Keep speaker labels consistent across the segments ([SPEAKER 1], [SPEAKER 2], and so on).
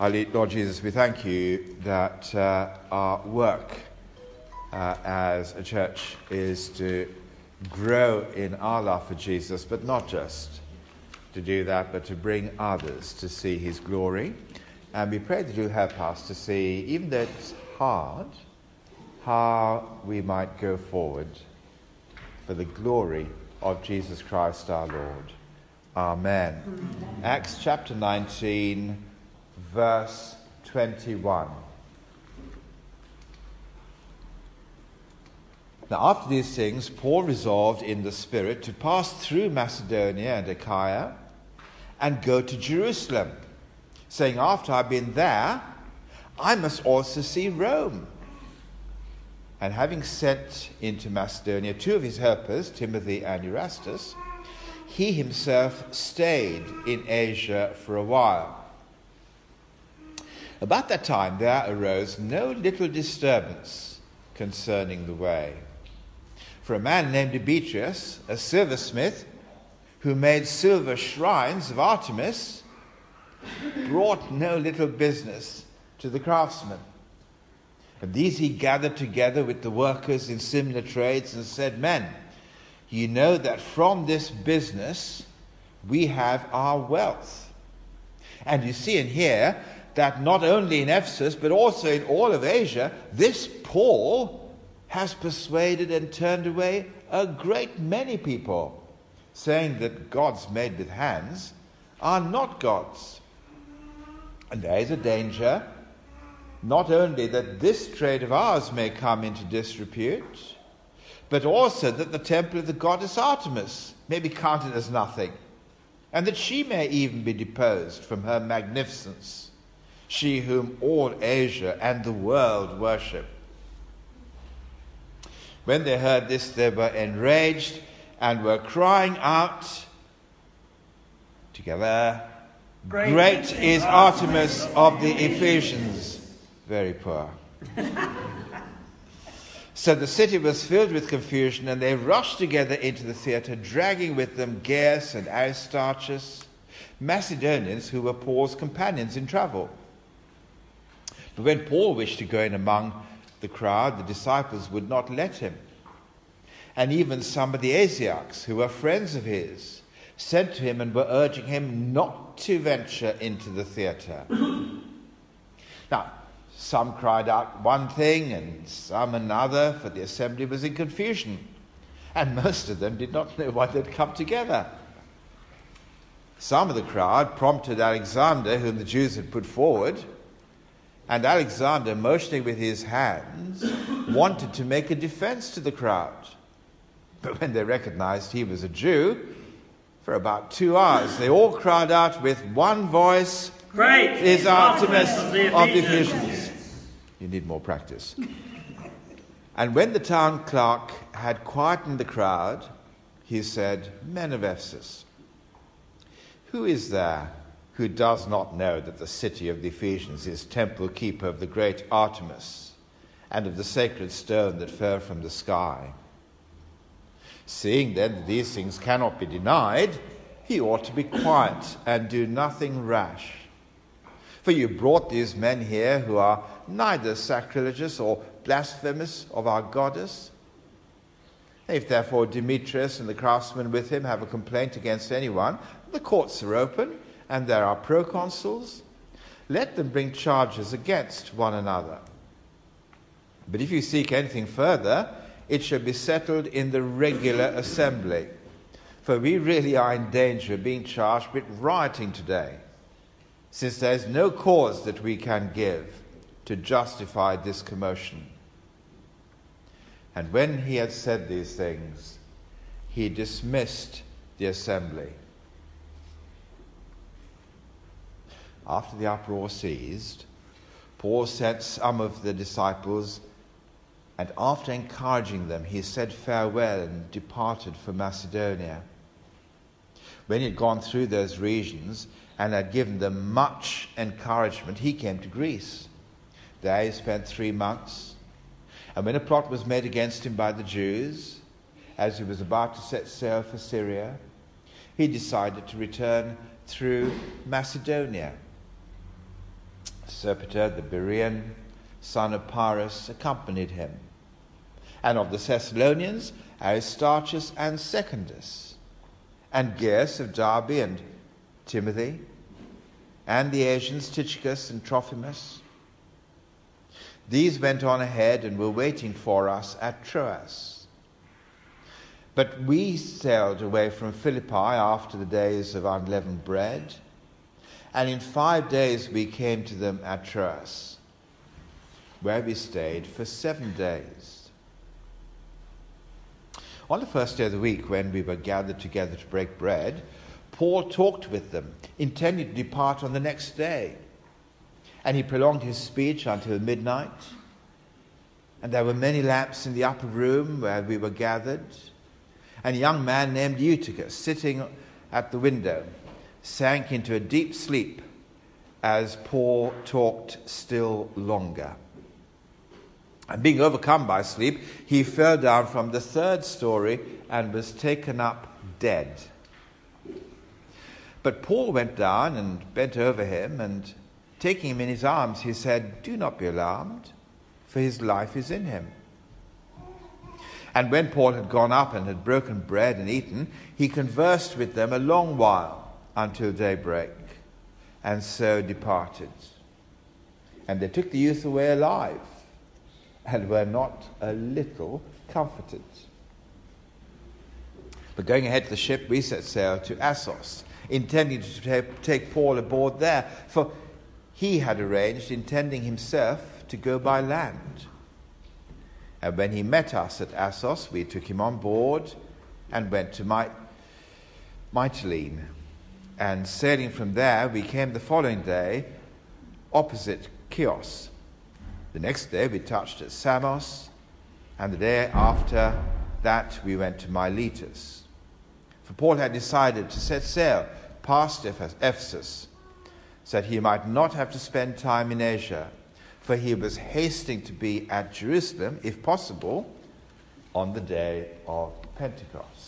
[SPEAKER 1] Our Lord Jesus, we thank you that uh, our work uh, as a church is to grow in our love for Jesus, but not just to do that, but to bring others to see his glory. And we pray that you'll help us to see, even though it's hard, how we might go forward for the glory of Jesus Christ our Lord. Amen. Amen. Acts chapter 19, verse 21. Now, after these things, Paul resolved in the Spirit to pass through Macedonia and Achaia and go to Jerusalem, saying, After I've been there, I must also see Rome. And having sent into Macedonia two of his helpers, Timothy and Erastus, he himself stayed in Asia for a while. About that time there arose no little disturbance concerning the way. For a man named Demetrius, a silversmith, who made silver shrines of Artemis, brought no little business to the craftsmen. And these he gathered together with the workers in similar trades and said, Men, you know that from this business we have our wealth. And you see and hear that not only in Ephesus, but also in all of Asia, this Paul has persuaded and turned away a great many people, saying that gods made with hands are not gods. And there is a danger not only that this trade of ours may come into disrepute, but also that the temple of the goddess Artemis may be counted as nothing, and that she may even be deposed from her magnificence, she whom all Asia and the world worship. When they heard this, they were enraged and were crying out together, Great, Great is Artemis of the Ephesians very poor. so the city was filled with confusion, and they rushed together into the theater, dragging with them Gaius and Aristarchus, Macedonians who were Paul's companions in travel. But when Paul wished to go in among the crowd, the disciples would not let him. And even some of the Asiarchs, who were friends of his, sent to him and were urging him not to venture into the theatre. now, some cried out one thing and some another, for the assembly was in confusion. And most of them did not know why they'd come together. Some of the crowd prompted Alexander, whom the Jews had put forward, and Alexander, motioning with his hands, wanted to make a defense to the crowd. But when they recognized he was a Jew, for about two hours they all cried out with one voice,
[SPEAKER 2] Great is Artemis of the
[SPEAKER 1] Ephesians. You need more practice. and when the town clerk had quietened the crowd, he said, Men of Ephesus, who is there who does not know that the city of the Ephesians is temple keeper of the great Artemis and of the sacred stone that fell from the sky? Seeing then that these things cannot be denied, he ought to be quiet and do nothing rash. For you brought these men here who are neither sacrilegious or blasphemous of our goddess. If therefore Demetrius and the craftsmen with him have a complaint against anyone, the courts are open and there are proconsuls. Let them bring charges against one another. But if you seek anything further, it shall be settled in the regular assembly. For we really are in danger of being charged with rioting today since there is no cause that we can give to justify this commotion. And when he had said these things, he dismissed the assembly. After the uproar ceased, Paul sent some of the disciples, and after encouraging them, he said farewell and departed for Macedonia. When he had gone through those regions, and had given them much encouragement, he came to Greece. There he spent three months. And when a plot was made against him by the Jews, as he was about to set sail for Syria, he decided to return through Macedonia. Sopater, the Berean son of Pyrrhus, accompanied him. And of the Thessalonians, Aristarchus and Secundus, and Gaius of Derbe and Timothy, and the Asians, Tychicus and Trophimus. These went on ahead and were waiting for us at Troas. But we sailed away from Philippi after the days of unleavened bread, and in five days we came to them at Troas, where we stayed for seven days. On the first day of the week, when we were gathered together to break bread, Paul talked with them, intending to depart on the next day. And he prolonged his speech until midnight. And there were many lamps in the upper room where we were gathered. And a young man named Eutychus, sitting at the window, sank into a deep sleep as Paul talked still longer. And being overcome by sleep, he fell down from the third story and was taken up dead. But Paul went down and bent over him, and taking him in his arms, he said, Do not be alarmed, for his life is in him. And when Paul had gone up and had broken bread and eaten, he conversed with them a long while until daybreak, and so departed. And they took the youth away alive, and were not a little comforted. But going ahead to the ship, we set sail to Assos intending to take Paul aboard there, for he had arranged, intending himself to go by land. And when he met us at Assos, we took him on board and went to My- Mytilene. And sailing from there, we came the following day opposite Chios. The next day, we touched at Samos, and the day after that, we went to Miletus. For Paul had decided to set sail past Ephesus, so that he might not have to spend time in Asia, for he was hasting to be at Jerusalem, if possible, on the day of Pentecost.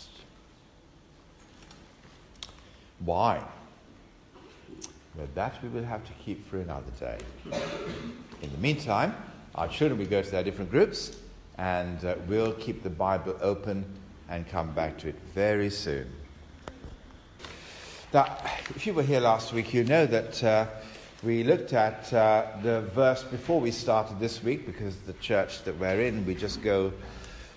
[SPEAKER 1] Why? Well, that we will have to keep for another day. In the meantime, our children will go to their different groups, and uh, we'll keep the Bible open and come back to it very soon. Now, if you were here last week, you know that uh, we looked at uh, the verse before we started this week because the church that we're in, we just go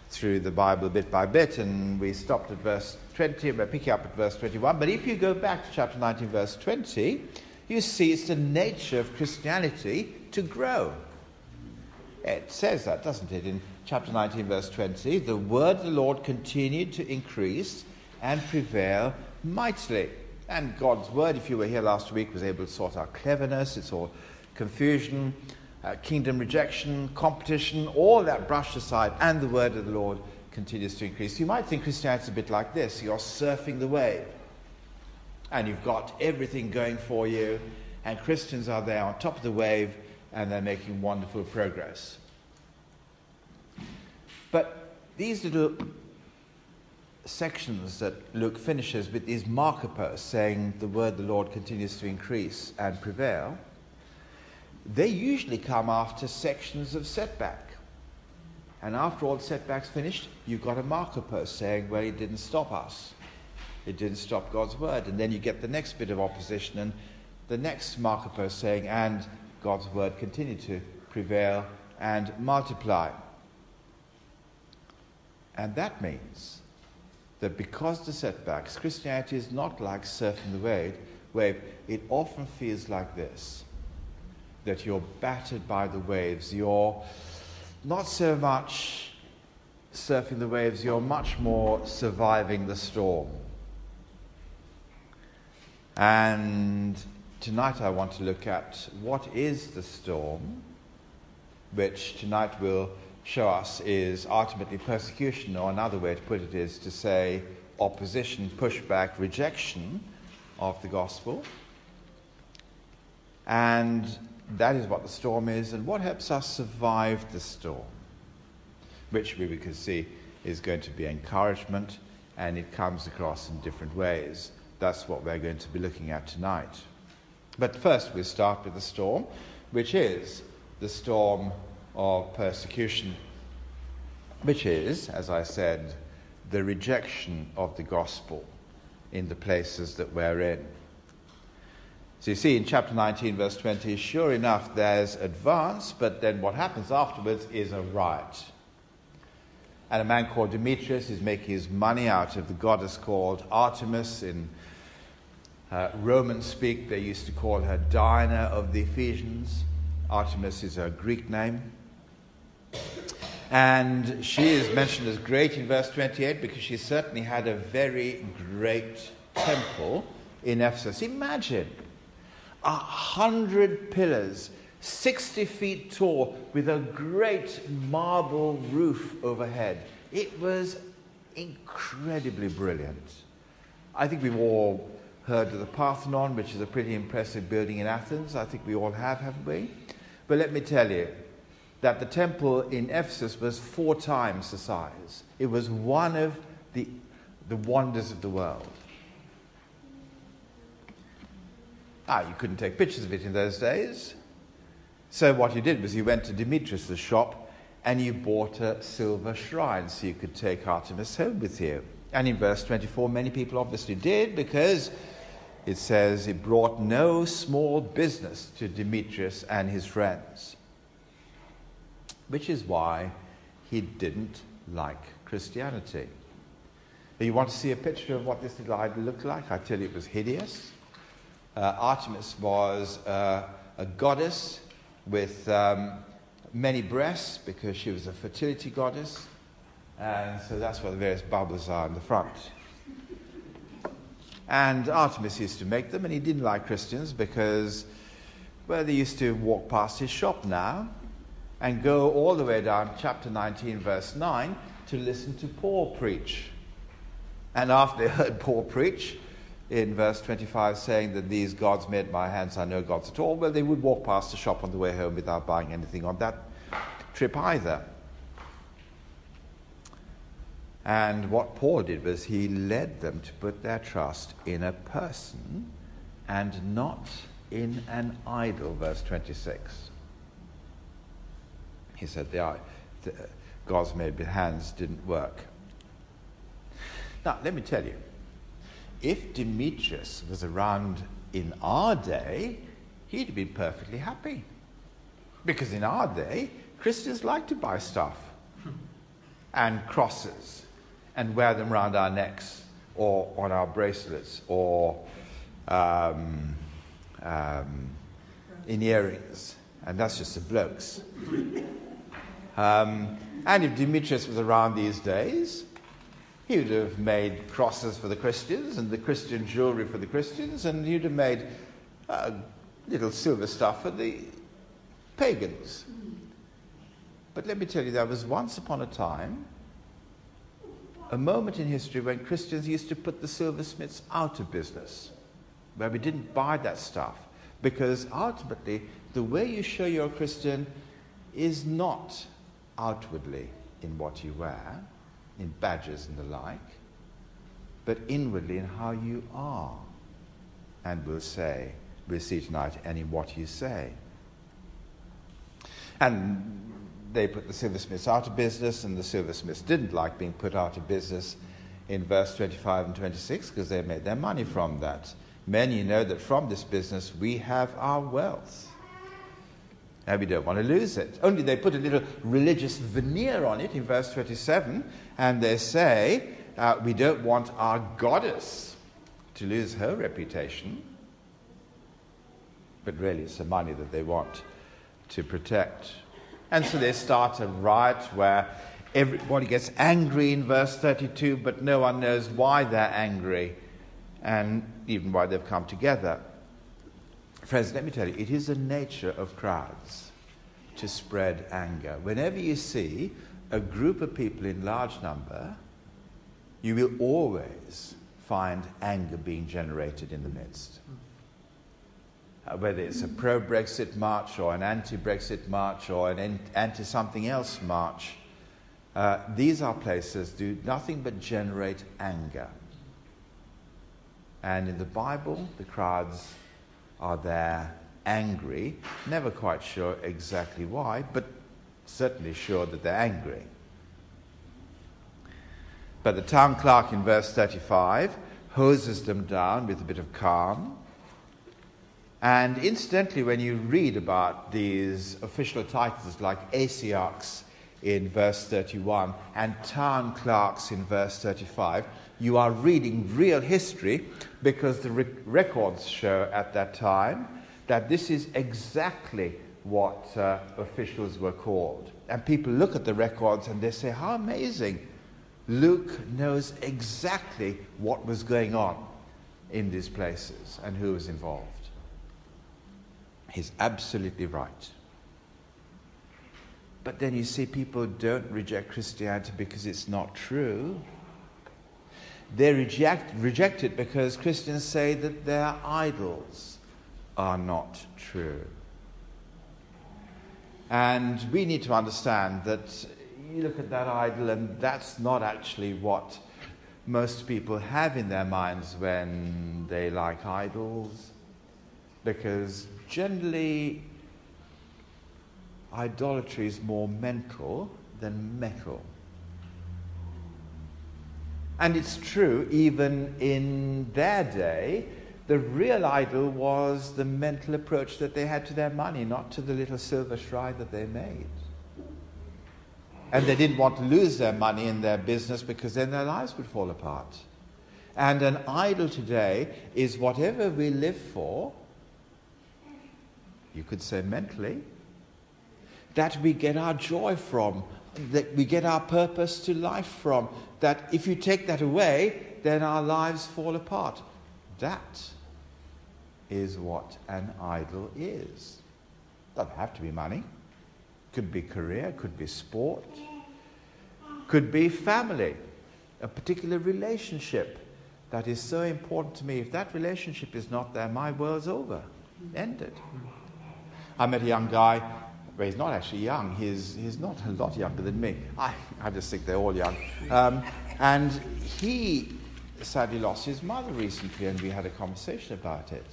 [SPEAKER 1] through the Bible bit by bit, and we stopped at verse 20, and we're picking up at verse 21. But if you go back to chapter 19, verse 20, you see it's the nature of Christianity to grow. It says that, doesn't it, in chapter 19, verse 20? The word of the Lord continued to increase and prevail mightily. And God's word, if you were here last week, was able to sort out cleverness, it's all confusion, uh, kingdom rejection, competition, all that brushed aside, and the word of the Lord continues to increase. You might think Christianity is a bit like this you're surfing the wave, and you've got everything going for you, and Christians are there on top of the wave, and they're making wonderful progress. But these little sections that Luke finishes with these marker posts saying the word of the Lord continues to increase and prevail, they usually come after sections of setback. And after all the setbacks finished, you've got a marker post saying, well, it didn't stop us. It didn't stop God's word. And then you get the next bit of opposition and the next marker post saying, and God's word continued to prevail and multiply. And that means that because the setbacks, Christianity is not like surfing the wave, it often feels like this that you're battered by the waves. You're not so much surfing the waves, you're much more surviving the storm. And tonight I want to look at what is the storm, which tonight will show us is ultimately persecution, or another way to put it is to say opposition, pushback, rejection of the gospel. And that is what the storm is, and what helps us survive the storm, which we can see is going to be encouragement, and it comes across in different ways. That's what we're going to be looking at tonight. But first, we'll start with the storm, which is the storm of persecution, which is, as I said, the rejection of the gospel in the places that we're in. So you see in chapter 19, verse 20, sure enough, there's advance, but then what happens afterwards is a riot. And a man called Demetrius is making his money out of the goddess called Artemis. In uh, Roman speak, they used to call her Diana of the Ephesians. Artemis is her Greek name. And she is mentioned as great in verse 28 because she certainly had a very great temple in Ephesus. Imagine a hundred pillars, 60 feet tall, with a great marble roof overhead. It was incredibly brilliant. I think we've all heard of the Parthenon, which is a pretty impressive building in Athens. I think we all have, haven't we? But let me tell you that the temple in Ephesus was four times the size. It was one of the, the wonders of the world. Ah, you couldn't take pictures of it in those days. So what you did was you went to Demetrius' shop and you bought a silver shrine so you could take Artemis home with you. And in verse 24, many people obviously did because it says it brought no small business to Demetrius and his friends, which is why he didn't like Christianity. You want to see a picture of what this idol looked like? I tell you, it was hideous. Uh, Artemis was uh, a goddess with um, many breasts because she was a fertility goddess. And so that's why the various bubbles are in the front. And Artemis used to make them, and he didn't like Christians because, well, they used to walk past his shop now and go all the way down chapter 19, verse 9, to listen to Paul preach. And after they heard Paul preach, in verse 25 saying that these gods made my hands are no gods at all, well, they would walk past the shop on the way home without buying anything on that trip either. And what Paul did was he led them to put their trust in a person and not in an idol, verse 26. He said the, the gods made hands didn't work. Now, let me tell you if Demetrius was around in our day, he'd be perfectly happy. Because in our day, Christians like to buy stuff and crosses and wear them around our necks or on our bracelets or um, um, in earrings. And that's just the blokes. Um, and if Demetrius was around these days, he would have made crosses for the Christians and the Christian jewelry for the Christians, and he'd have made uh, little silver stuff for the pagans. But let me tell you, there was once upon a time a moment in history when Christians used to put the silversmiths out of business, where we didn't buy that stuff. Because ultimately, the way you show you're a Christian is not outwardly in what you wear in badges and the like, but inwardly in how you are. And we'll say, we'll see tonight, and in what you say. And they put the silversmiths out of business, and the silversmiths didn't like being put out of business in verse 25 and 26 because they made their money from that. Men, you know that from this business we have our wealth. And we don't want to lose it. Only they put a little religious veneer on it in verse 27, and they say, uh, We don't want our goddess to lose her reputation. But really, it's the money that they want to protect. And so they start a riot where everybody gets angry in verse 32, but no one knows why they're angry and even why they've come together. Friends, let me tell you, it is the nature of crowds to spread anger. Whenever you see a group of people in large number, you will always find anger being generated in the midst. Uh, whether it's a pro Brexit march or an anti Brexit march or an anti something else march, uh, these are places do nothing but generate anger. And in the Bible, the crowds are there angry, never quite sure exactly why, but certainly sure that they're angry. But the town clerk in verse 35 hoses them down with a bit of calm. And incidentally, when you read about these official titles like Asiarchs in verse 31 and town clerks in verse 35, you are reading real history because the re- records show at that time that this is exactly what uh, officials were called. And people look at the records and they say, How amazing! Luke knows exactly what was going on in these places and who was involved. He's absolutely right. But then you see, people don't reject Christianity because it's not true. They reject, reject it because Christians say that their idols are not true. And we need to understand that you look at that idol, and that's not actually what most people have in their minds when they like idols, because generally idolatry is more mental than metal. And it's true, even in their day, the real idol was the mental approach that they had to their money, not to the little silver shrine that they made. And they didn't want to lose their money in their business because then their lives would fall apart. And an idol today is whatever we live for, you could say mentally, that we get our joy from, that we get our purpose to life from. That if you take that away, then our lives fall apart. That is what an idol is. Doesn't have to be money. Could be career, could be sport, could be family, a particular relationship that is so important to me. If that relationship is not there, my world's over, ended. I met a young guy, well, he's not actually young, he's, he's not a lot younger than me. I, I just think they're all young. Um, and he sadly lost his mother recently, and we had a conversation about it.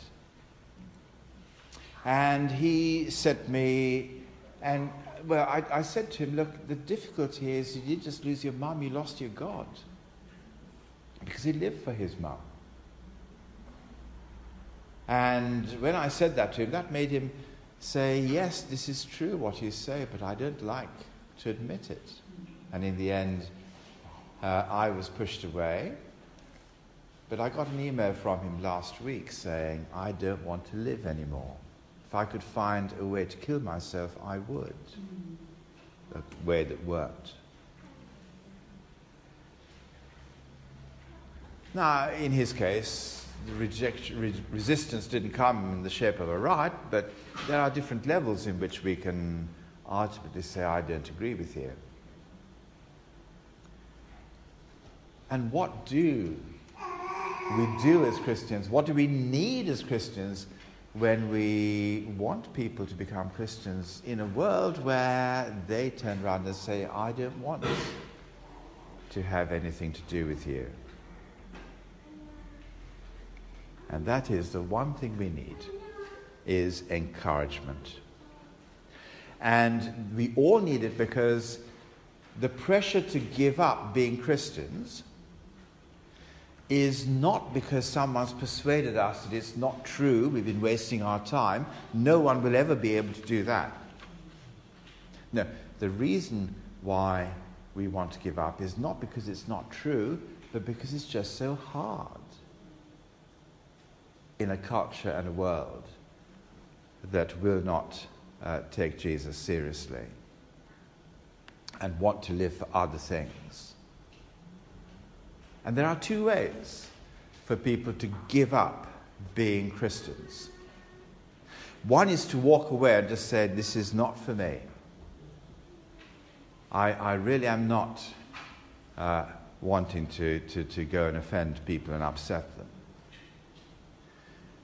[SPEAKER 1] And he said to me, and well, I, I said to him, look, the difficulty is you didn't just lose your mum, you lost your God. Because he lived for his mum. And when I said that to him, that made him say, yes, this is true what you say, but I don't like to admit it. And in the end, uh, I was pushed away. But I got an email from him last week saying, I don't want to live anymore. If I could find a way to kill myself, I would. A way that worked. Now, in his case, the rejection, re- resistance didn't come in the shape of a riot, but there are different levels in which we can ultimately say, I don't agree with you. And what do we do as Christians? What do we need as Christians when we want people to become Christians in a world where they turn around and say, I don't want to have anything to do with you. And that is the one thing we need is encouragement. And we all need it because the pressure to give up being Christians is not because someone's persuaded us that it's not true, we've been wasting our time. No one will ever be able to do that. No, the reason why we want to give up is not because it's not true, but because it's just so hard in a culture and a world that will not uh, take Jesus seriously and want to live for other things. And there are two ways for people to give up being Christians. One is to walk away and just say, This is not for me. I, I really am not uh, wanting to, to, to go and offend people and upset them.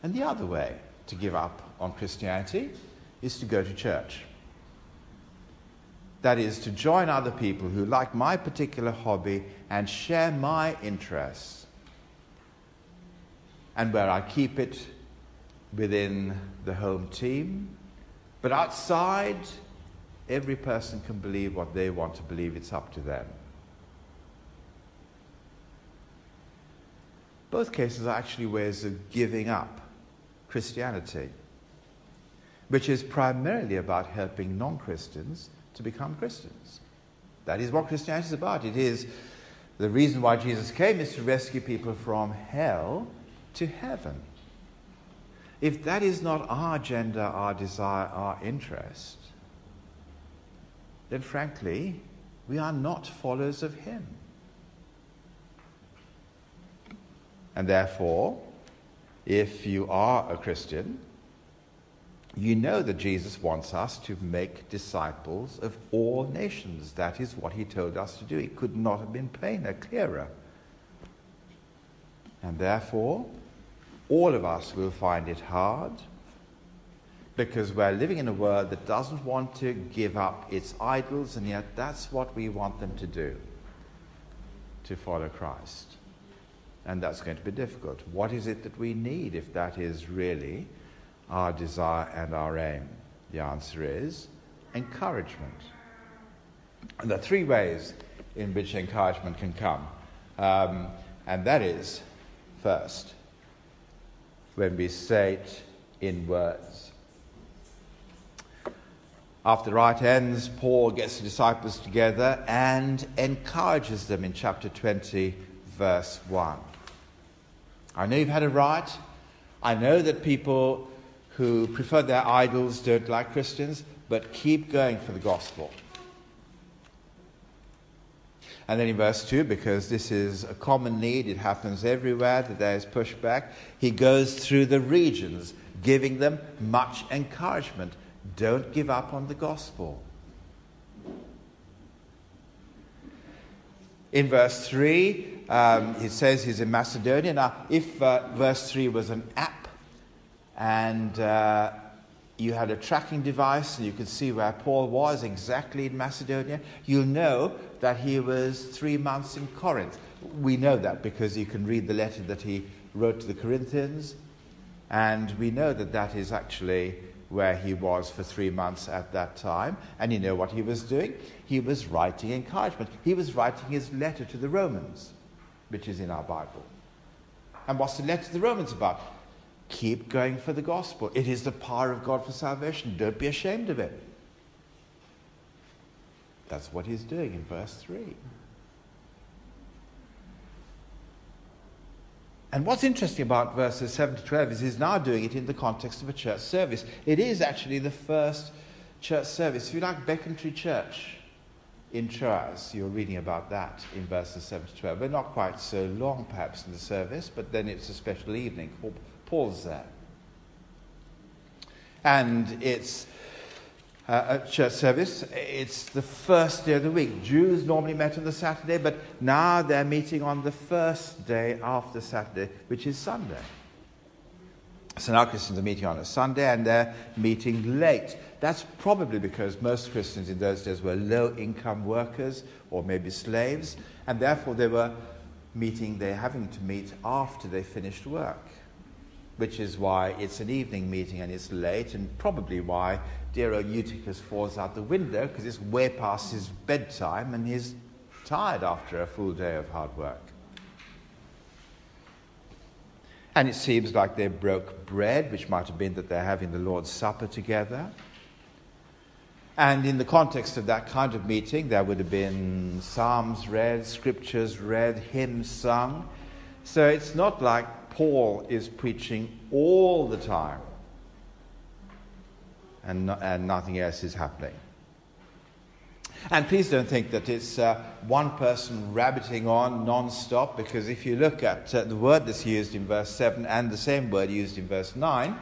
[SPEAKER 1] And the other way to give up on Christianity is to go to church. That is, to join other people who like my particular hobby and share my interests. And where I keep it within the home team. But outside, every person can believe what they want to believe. It's up to them. Both cases are actually ways of giving up Christianity, which is primarily about helping non Christians to become Christians. That is what Christianity is about. It is the reason why Jesus came is to rescue people from hell to heaven. If that is not our agenda, our desire, our interest, then frankly, we are not followers of Him. And therefore, if you are a Christian, you know that Jesus wants us to make disciples of all nations. That is what he told us to do. It could not have been plainer, clearer. And therefore, all of us will find it hard because we're living in a world that doesn't want to give up its idols, and yet that's what we want them to do to follow Christ. And that's going to be difficult. What is it that we need if that is really our desire and our aim? The answer is encouragement. And there are three ways in which encouragement can come. Um, and that is, first, when we say it in words. After the rite ends, Paul gets the disciples together and encourages them in chapter 20, verse 1. I know you've had a rite. I know that people who prefer their idols don't like Christians, but keep going for the gospel. And then in verse 2, because this is a common need, it happens everywhere that there is pushback, he goes through the regions, giving them much encouragement. Don't give up on the gospel. In verse 3, um, he says he's in Macedonia. Now, if uh, verse 3 was an app and uh, you had a tracking device and you could see where Paul was exactly in Macedonia, you'll know that he was three months in Corinth. We know that because you can read the letter that he wrote to the Corinthians, and we know that that is actually where he was for three months at that time. And you know what he was doing? He was writing encouragement. He was writing his letter to the Romans, which is in our Bible. And what's the letter to the Romans about? Keep going for the gospel. It is the power of God for salvation. Don't be ashamed of it. That's what he's doing in verse 3. And what's interesting about verses 7 to 12 is he's now doing it in the context of a church service. It is actually the first church service. If you like Becontree Church in Troas, you're reading about that in verses 7 to 12. We're not quite so long, perhaps, in the service, but then it's a special evening. Paul's there. And it's uh, a church service. It's the first day of the week. Jews normally met on the Saturday, but now they're meeting on the first day after Saturday, which is Sunday. So now Christians are meeting on a Sunday and they're meeting late. That's probably because most Christians in those days were low income workers or maybe slaves, and therefore they were meeting, they're having to meet after they finished work which is why it's an evening meeting and it's late, and probably why dear old Eutychus falls out the window because it's way past his bedtime and he's tired after a full day of hard work. And it seems like they broke bread, which might have been that they're having the Lord's Supper together. And in the context of that kind of meeting, there would have been psalms read, scriptures read, hymns sung. So it's not like Paul is preaching all the time and, no, and nothing else is happening. And please don't think that it's uh, one person rabbiting on non stop, because if you look at uh, the word that's used in verse 7 and the same word used in verse 9,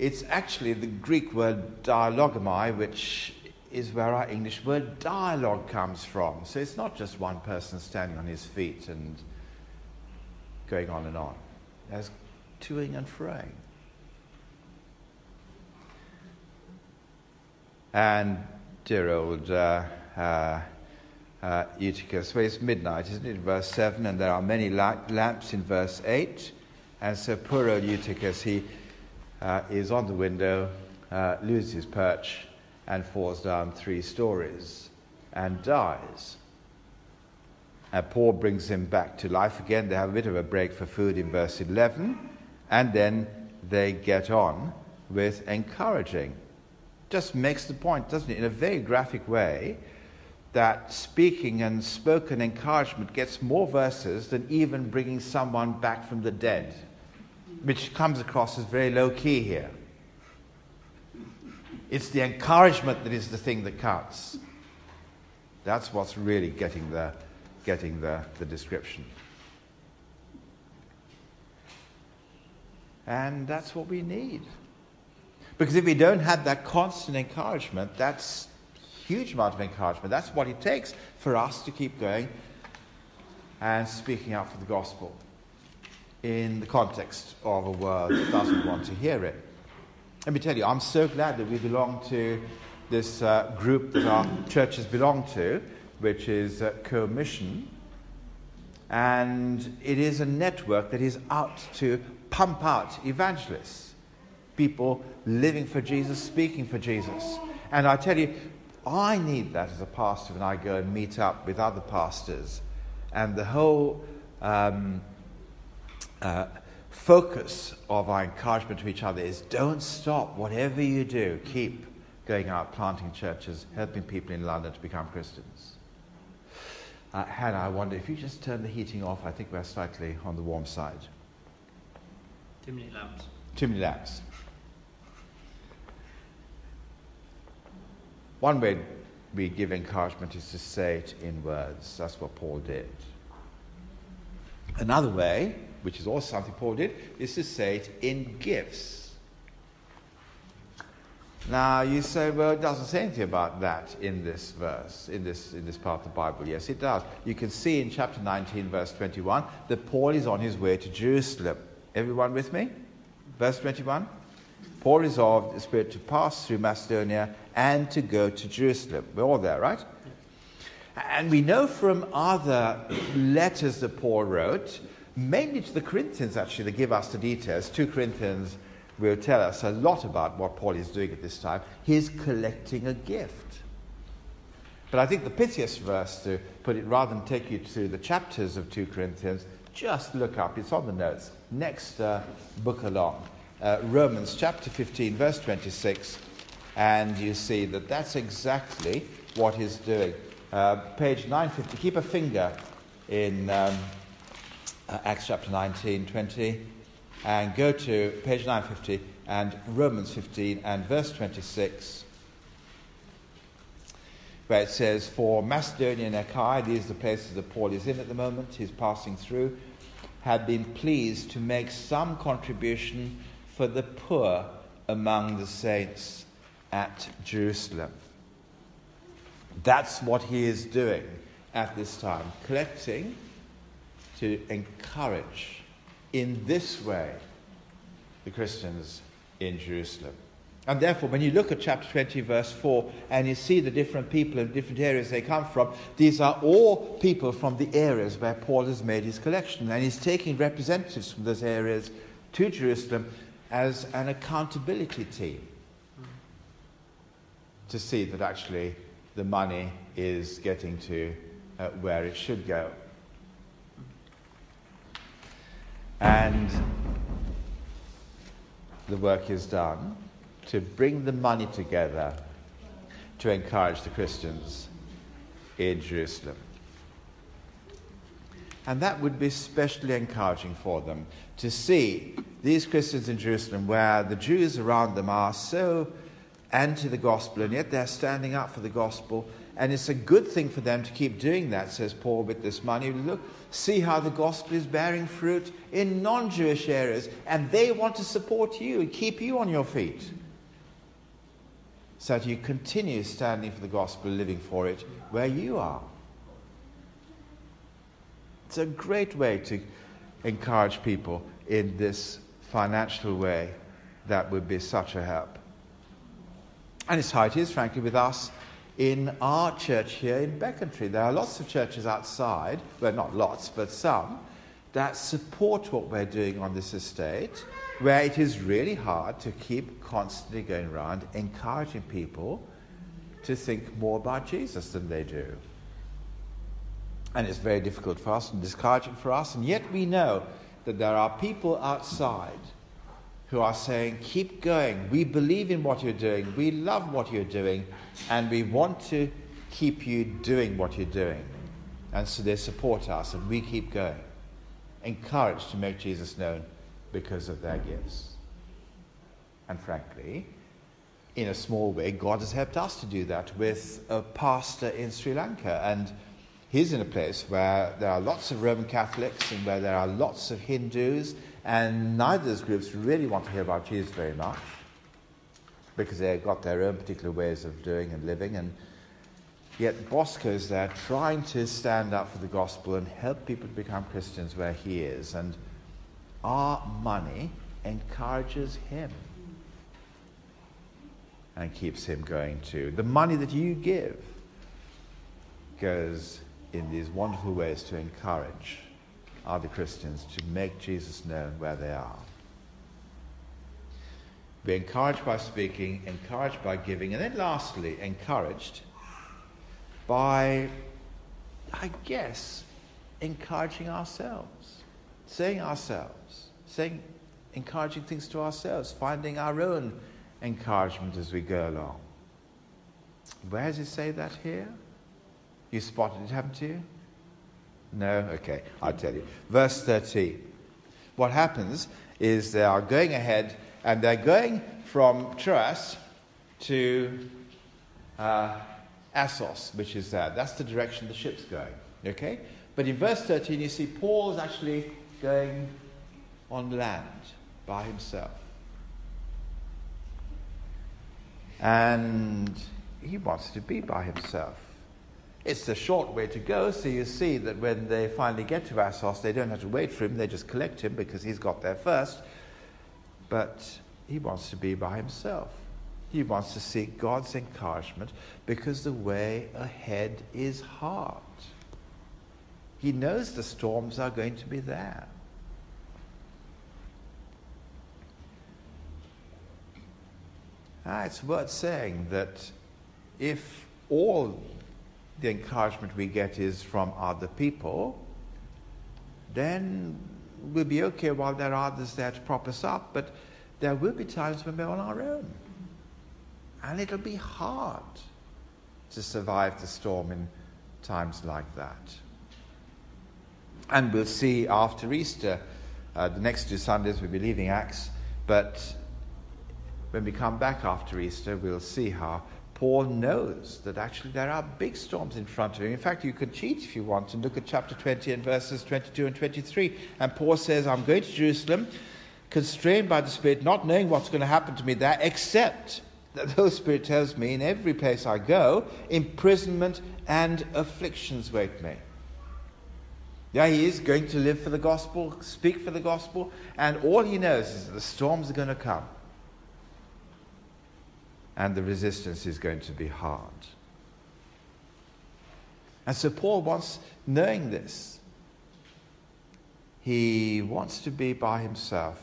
[SPEAKER 1] it's actually the Greek word dialogomai, which is where our English word dialogue comes from. So it's not just one person standing on his feet and going on and on as toing and froing. And dear old uh, uh, uh, Eutychus, well, it's midnight, isn't it, verse 7, and there are many lamps in verse 8. And so poor old Eutychus, he uh, is on the window, uh, loses his perch, and falls down three stories and dies. And Paul brings him back to life again. They have a bit of a break for food in verse 11, and then they get on with encouraging. Just makes the point, doesn't it, in a very graphic way, that speaking and spoken encouragement gets more verses than even bringing someone back from the dead, which comes across as very low key here. It's the encouragement that is the thing that counts. That's what's really getting the, getting the, the description. And that's what we need. Because if we don't have that constant encouragement, that's huge amount of encouragement. That's what it takes for us to keep going and speaking out for the gospel in the context of a world that doesn't want to hear it. Let me tell you, I'm so glad that we belong to this uh, group that our churches belong to, which is uh, Co-Mission. And it is a network that is out to pump out evangelists, people living for Jesus, speaking for Jesus. And I tell you, I need that as a pastor when I go and meet up with other pastors. And the whole um, uh, focus of our encouragement to each other is don't stop. Whatever you do, keep going out, planting churches, helping people in London to become Christians. Uh, Hannah, I wonder if you just turn the heating off, I think we're slightly on the warm side.
[SPEAKER 2] Too many lamps.
[SPEAKER 1] Too many lamps. One way we give encouragement is to say it in words. That's what Paul did. Another way, which is also something Paul did, is to say it in gifts. Now you say, well, it doesn't say anything about that in this verse, in this, in this part of the Bible. Yes, it does. You can see in chapter 19, verse 21, that Paul is on his way to Jerusalem. Everyone with me? Verse 21. Paul resolved the Spirit to pass through Macedonia and to go to Jerusalem. We're all there, right? And we know from other letters that Paul wrote, mainly to the Corinthians, actually, they give us the details. 2 Corinthians will tell us a lot about what Paul is doing at this time. He's collecting a gift. But I think the piteous verse to put it, rather than take you to the chapters of 2 Corinthians, just look up, it's on the notes, next uh, book along, uh, Romans chapter 15, verse 26, and you see that that's exactly what he's doing. Uh, page 950, keep a finger in um, Uh, Acts chapter 19, 20, and go to page 950 and Romans 15 and verse 26 where it says, For Macedonia and Achaia, these are the places that Paul is in at the moment, he's passing through, had been pleased to make some contribution for the poor among the saints at Jerusalem. That's what he is doing at this time, collecting to encourage in this way the Christians in Jerusalem. And therefore, when you look at chapter 20, verse 4, and you see the different people in different areas they come from, these are all people from the areas where Paul has made his collection. And he's taking representatives from those areas to Jerusalem as an accountability team to see that actually the money is getting to uh, where it should go. And the work is done to bring the money together to encourage the Christians in Jerusalem. And that would be especially encouraging for them to see these Christians in Jerusalem, where the Jews around them are so anti the gospel, and yet they're standing up for the gospel. And it's a good thing for them to keep doing that, says Paul, with this money. Look, see how the gospel is bearing fruit in non Jewish areas, and they want to support you and keep you on your feet so that you continue standing for the gospel, living for it where you are. It's a great way to encourage people in this financial way that would be such a help. And it's how it is, frankly, with us in our church here in Becontree. There are lots of churches outside, well, not lots, but some, that support what we're doing on this estate, where it is really hard to keep constantly going around encouraging people to think more about Jesus than they do. And it's very difficult for us and discouraging for us, and yet we know that there are people outside who are saying, Keep going. We believe in what you're doing. We love what you're doing. And we want to keep you doing what you're doing. And so they support us, and we keep going, encouraged to make Jesus known because of their gifts. And frankly, in a small way, God has helped us to do that with a pastor in Sri Lanka. And he's in a place where there are lots of Roman Catholics and where there are lots of Hindus, and neither of those groups really want to hear about Jesus very much because they've got their own particular ways of doing and living. And Yet Bosco is there trying to stand up for the gospel and help people to become Christians where he is. And our money encourages him and keeps him going too. The money that you give goes in these wonderful ways to encourage other Christians to make Jesus known where they are. Be encouraged by speaking, encouraged by giving, and then lastly, encouraged by, I guess, encouraging ourselves, saying ourselves, saying, encouraging things to ourselves, finding our own encouragement as we go along. Where does it say that here? You spotted it, haven't you? No? Okay, I'll tell you. Verse 13. What happens is they are going ahead and they're going from Troas to uh, Assos, which is there. That's the direction the ship's going. Okay? But in verse 13, you see Paul is actually going on land by himself. And he wants to be by himself. It's a short way to go, so you see that when they finally get to Assos, they don't have to wait for him, they just collect him because he's got there first. But he wants to be by himself. He wants to seek God's encouragement because the way ahead is hard. He knows the storms are going to be there. Ah, it's worth saying that if all the encouragement we get is from other people, then we'll be okay while there are others there to prop us up, but there will be times when we're on our own. And it'll be hard to survive the storm in times like that. And we'll see after Easter, uh, the next two Sundays we'll be leaving Acts, but when we come back after Easter, we'll see how Paul knows that actually there are big storms in front of him. In fact, you can cheat if you want and look at chapter 20 and verses 22 and 23. And Paul says, I'm going to Jerusalem, constrained by the Spirit, not knowing what's going to happen to me there, except that the Holy Spirit tells me in every place I go, imprisonment and afflictions wait me. Yeah, he is going to live for the gospel, speak for the gospel, and all he knows is that the storms are going to come. And the resistance is going to be hard. And so Paul wants, knowing this, he wants to be by himself,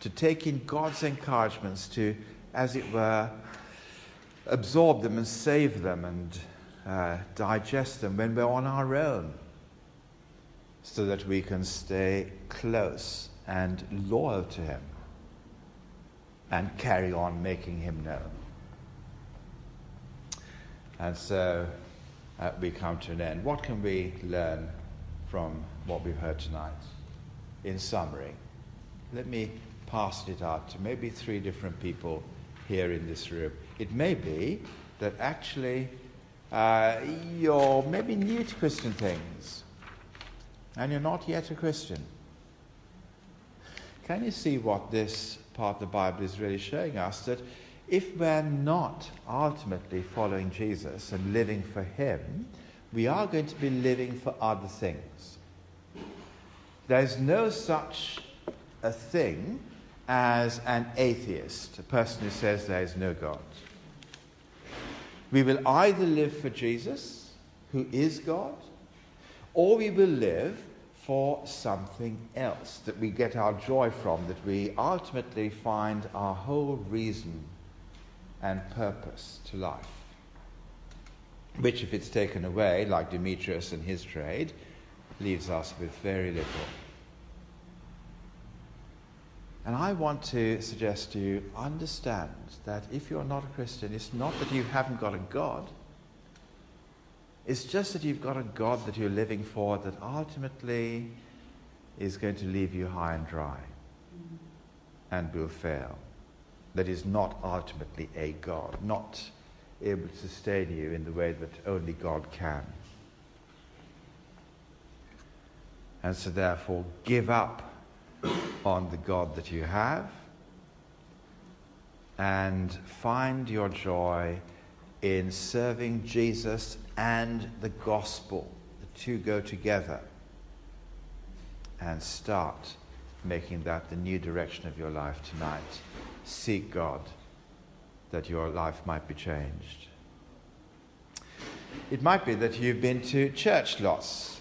[SPEAKER 1] to take in God's encouragements, to as it were, absorb them and save them and uh, digest them when we're on our own so that we can stay close and loyal to Him and carry on making Him known. And so uh, we come to an end. What can we learn from what we've heard tonight? In summary, let me pass it out to maybe three different people here in this room. It may be that actually uh, you're maybe new to Christian things and you're not yet a Christian. Can you see what this part of the Bible is really showing us? That if we're not ultimately following Jesus and living for Him, we are going to be living for other things. There's no such a thing as an atheist, a person who says there is no God. We will either live for Jesus, who is God, or we will live for something else that we get our joy from, that we ultimately find our whole reason and purpose to life. Which, if it's taken away, like Demetrius and his trade, leaves us with very little. And I want to suggest to you understand that if you're not a Christian, it's not that you haven't got a God. It's just that you've got a God that you're living for that ultimately is going to leave you high and dry and will fail. That is not ultimately a God, not able to sustain you in the way that only God can. And so, therefore, give up on the God that you have and find your joy in serving Jesus and the gospel. The two go together. And start making that the new direction of your life tonight. Seek God that your life might be changed. It might be that you've been to church lots.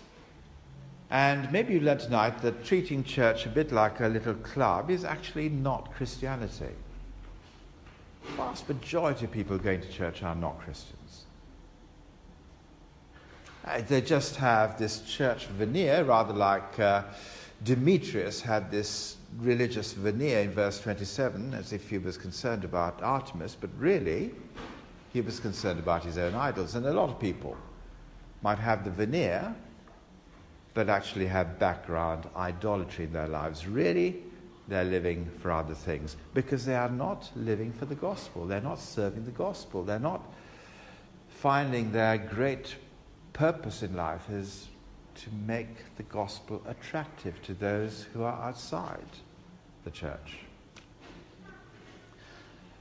[SPEAKER 1] And maybe you learned tonight that treating church a bit like a little club is actually not Christianity. Vast majority of people going to church are not Christians. Uh, they just have this church veneer, rather like uh, Demetrius had this religious veneer in verse 27, as if he was concerned about Artemis, but really, he was concerned about his own idols. And a lot of people might have the veneer, but actually have background idolatry in their lives. Really, they're living for other things because they are not living for the gospel. They're not serving the gospel. They're not finding their great purpose in life is to make the gospel attractive to those who are outside the church.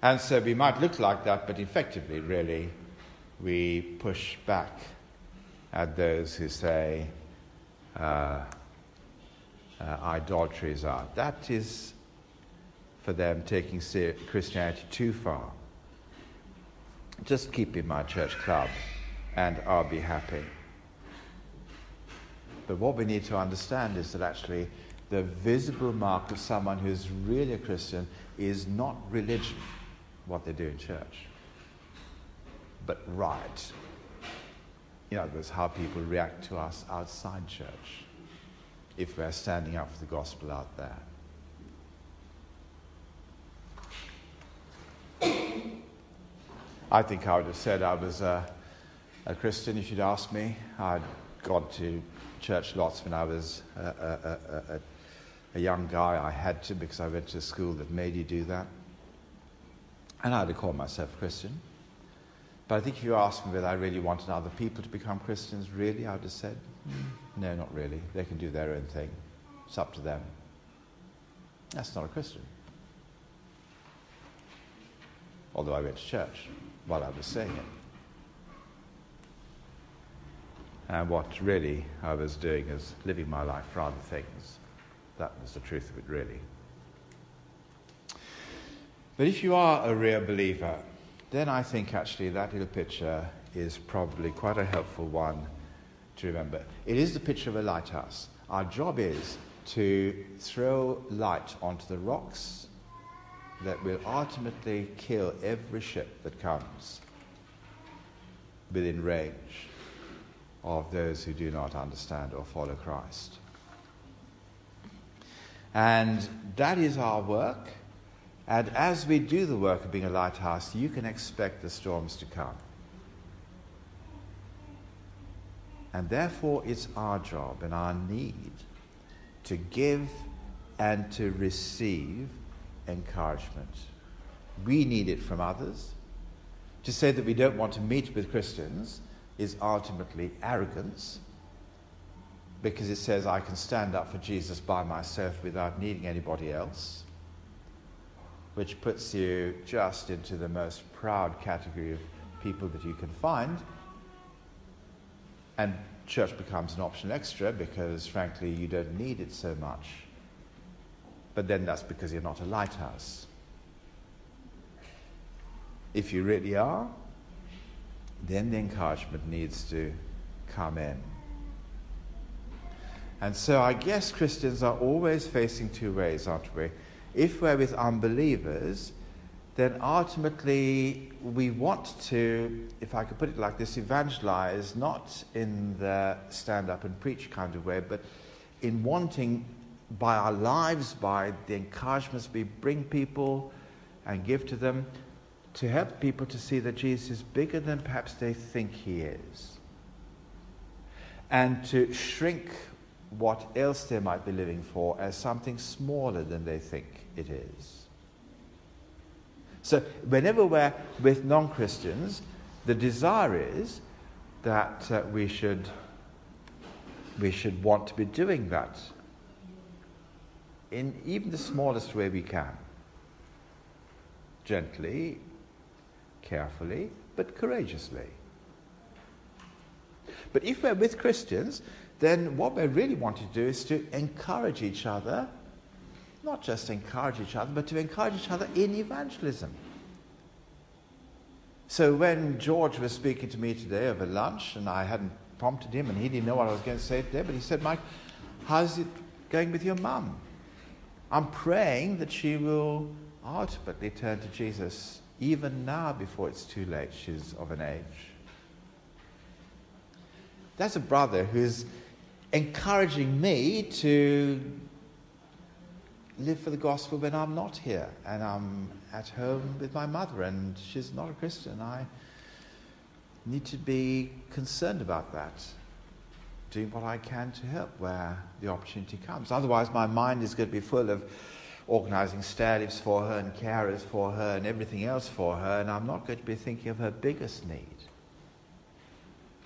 [SPEAKER 1] And so we might look like that, but effectively, really, we push back at those who say uh, uh, idolatry is art. That is, for them, taking Christianity too far. Just keep in my church club, and I'll be happy. But what we need to understand is that actually the visible mark of someone who's really a Christian is not religion, what they do in church, but right. In other words, how people react to us outside church if we're standing up for the gospel out there. I think I would have said I was a, a Christian if you'd asked me. I'd gone to church lots when I was a, a, a, young guy. I had to because I went to a school that made you do that. And I'd have called myself a Christian. But I think if you asked me whether I really wanted other people to become Christians, really, I would have said, mm, no, not really. They can do their own thing. It's up to them. That's not a Christian. Although I went to church while I was saying it. And what really I was doing is living my life for other things. That was the truth of it, really. But if you are a real believer, then I think actually that little picture is probably quite a helpful one to remember. It is the picture of a lighthouse. Our job is to throw light onto the rocks that will ultimately kill every ship that comes within range of those who do not understand or follow Christ. And that is our work. And as we do the work of being a lighthouse, you can expect the storms to come. And therefore, it's our job and our need to give and to receive encouragement. We need it from others. To say that we don't want to meet with Christians is ultimately arrogance because it says I can stand up for Jesus by myself without needing anybody else, which puts you just into the most proud category of people that you can find. And church becomes an optional extra because, frankly, you don't need it so much. But then that's because you're not a lighthouse. If you really are, then the encouragement needs to come in. And so I guess Christians are always facing two ways, aren't we? If we're with unbelievers, then ultimately we want to, if I could put it like this, evangelize not in the stand up and preach kind of way, but in wanting by our lives, by the encouragements we bring people and give to them, to help people to see that Jesus is bigger than perhaps they think he is. And to shrink what else they might be living for as something smaller than they think it is. So, whenever we're with non Christians, the desire is that uh, we, should, we should want to be doing that in even the smallest way we can. Gently, carefully, but courageously. But if we're with Christians, then what we really want to do is to encourage each other not just encourage each other, but to encourage each other in evangelism. So when George was speaking to me today over lunch, and I hadn't prompted him, and he didn't know what I was going to say today, but he said, Mike, how's it going with your mum? I'm praying that she will ultimately turn to Jesus even now before it's too late. She's of an age. That's a brother who's encouraging me to live for the gospel when I'm not here and I'm at home with my mother and she's not a Christian. I need to be concerned about that, doing what I can to help where the opportunity comes. Otherwise, my mind is going to be full of organizing stair for her and carers for her and everything else for her, and I'm not going to be thinking of her biggest need,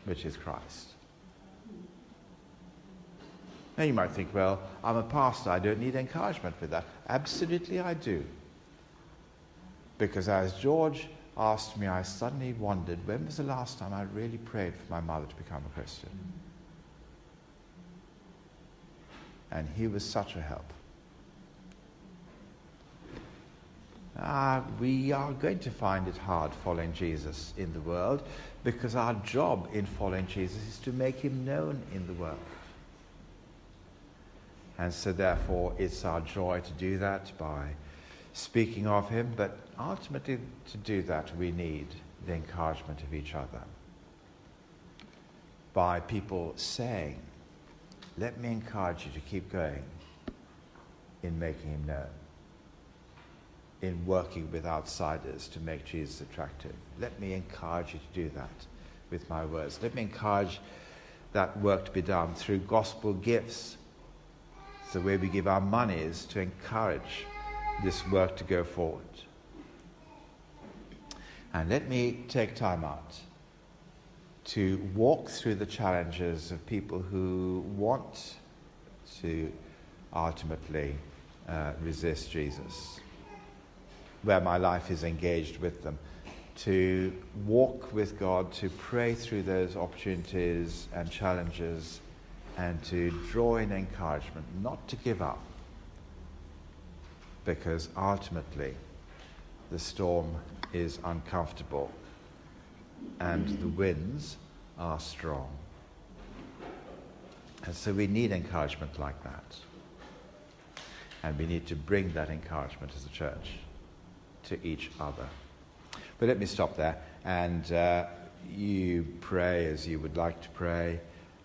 [SPEAKER 1] which is Christ. Now you might think, well, I'm a pastor, I don't need encouragement with that. Absolutely, I do. Because as George asked me, I suddenly wondered when was the last time I really prayed for my mother to become a Christian? And he was such a help. Uh, we are going to find it hard following Jesus in the world because our job in following Jesus is to make him known in the world. And so, therefore, it's our joy to do that by speaking of Him. But ultimately, to do that, we need the encouragement of each other. By people saying, Let me encourage you to keep going in making Him known, in working with outsiders to make Jesus attractive. Let me encourage you to do that with my words. Let me encourage that work to be done through gospel gifts the way we give our money is to encourage this work to go forward. And let me take time out to walk through the challenges of people who want to ultimately uh, resist Jesus, where my life is engaged with them, to walk with God, to pray through those opportunities and challenges and to draw in encouragement not to give up because ultimately the storm is uncomfortable and the winds are strong. And so we need encouragement like that. And we need to bring that encouragement as a church to each other. But let me stop there. And uh, you pray as you would like to pray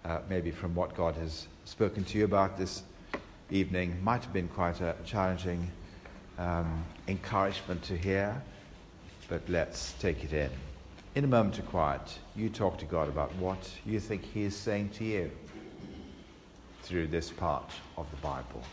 [SPEAKER 1] uh, maybe from what God has spoken to you about this evening, might have been quite a challenging um, encouragement to hear, but let's take it in. In a moment of quiet, you talk to God about what you think He is saying to you through this part of the Bible.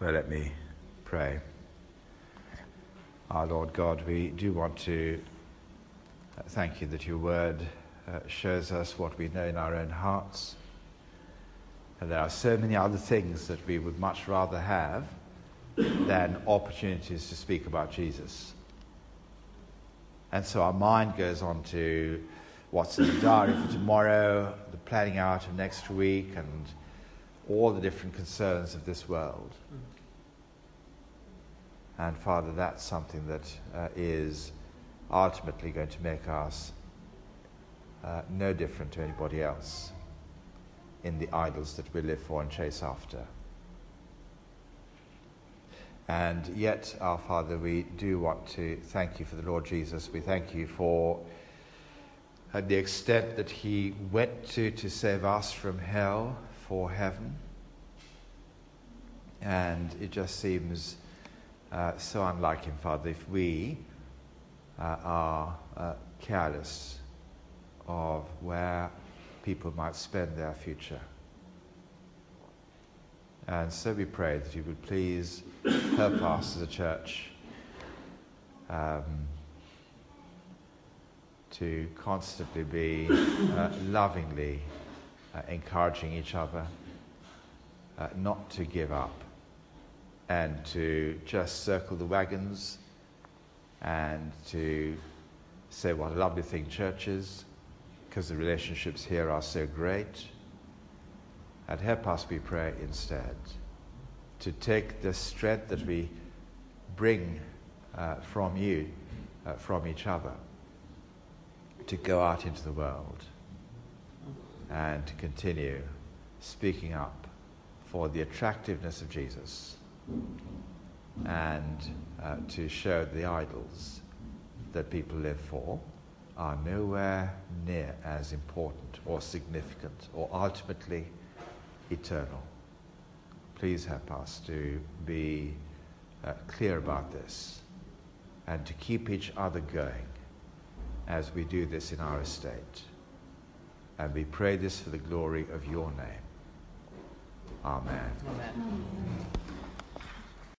[SPEAKER 1] Well, let me pray. Our Lord God, we do want to uh, thank you that your word uh, shows us what we know in our own hearts. And there are so many other things that we would much rather have than opportunities to speak about Jesus. And so our mind goes on to what's in the diary for tomorrow, the planning out of next week, and all the different concerns of this world. And Father, that's something that uh, is ultimately going to make us uh, no different to anybody else in the idols that we live for and chase after. And yet, our Father, we do want to thank you for the Lord Jesus. We thank you for uh, the extent that he went to to save us from hell for heaven. And it just seems uh, so unlike him, Father, if we uh, are uh, careless of where people might spend their future. And so we pray that you would please help us as a church um, to constantly be uh, lovingly encouraging each other, uh, not to give up, and to just circle the wagons and to say what a lovely thing church is because the relationships here are so great. And help us, we pray, instead, to take the strength that we bring uh, from you, uh, from each other, to go out into the world and to continue speaking up for the attractiveness of Jesus and uh, to show the idols that people live for are nowhere near as important or significant or ultimately eternal. Please help us to be uh, clear about this and to keep each other going as we do this in our estate. And we pray this for the glory of your name. Amen.
[SPEAKER 2] Amen.